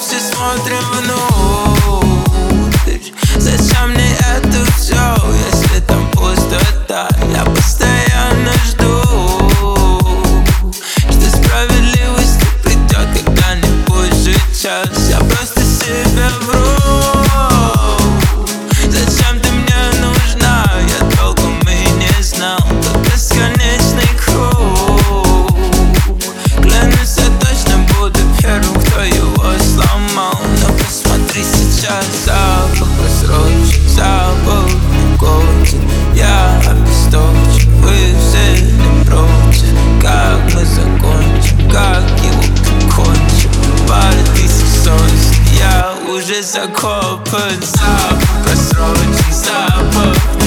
все смотрим внутрь. Зачем мне это все, если там пустота? Я постоянно жду Что справедливость придет когда-нибудь же час Я просто себе вру It's a corpus. Stop, stop, stop.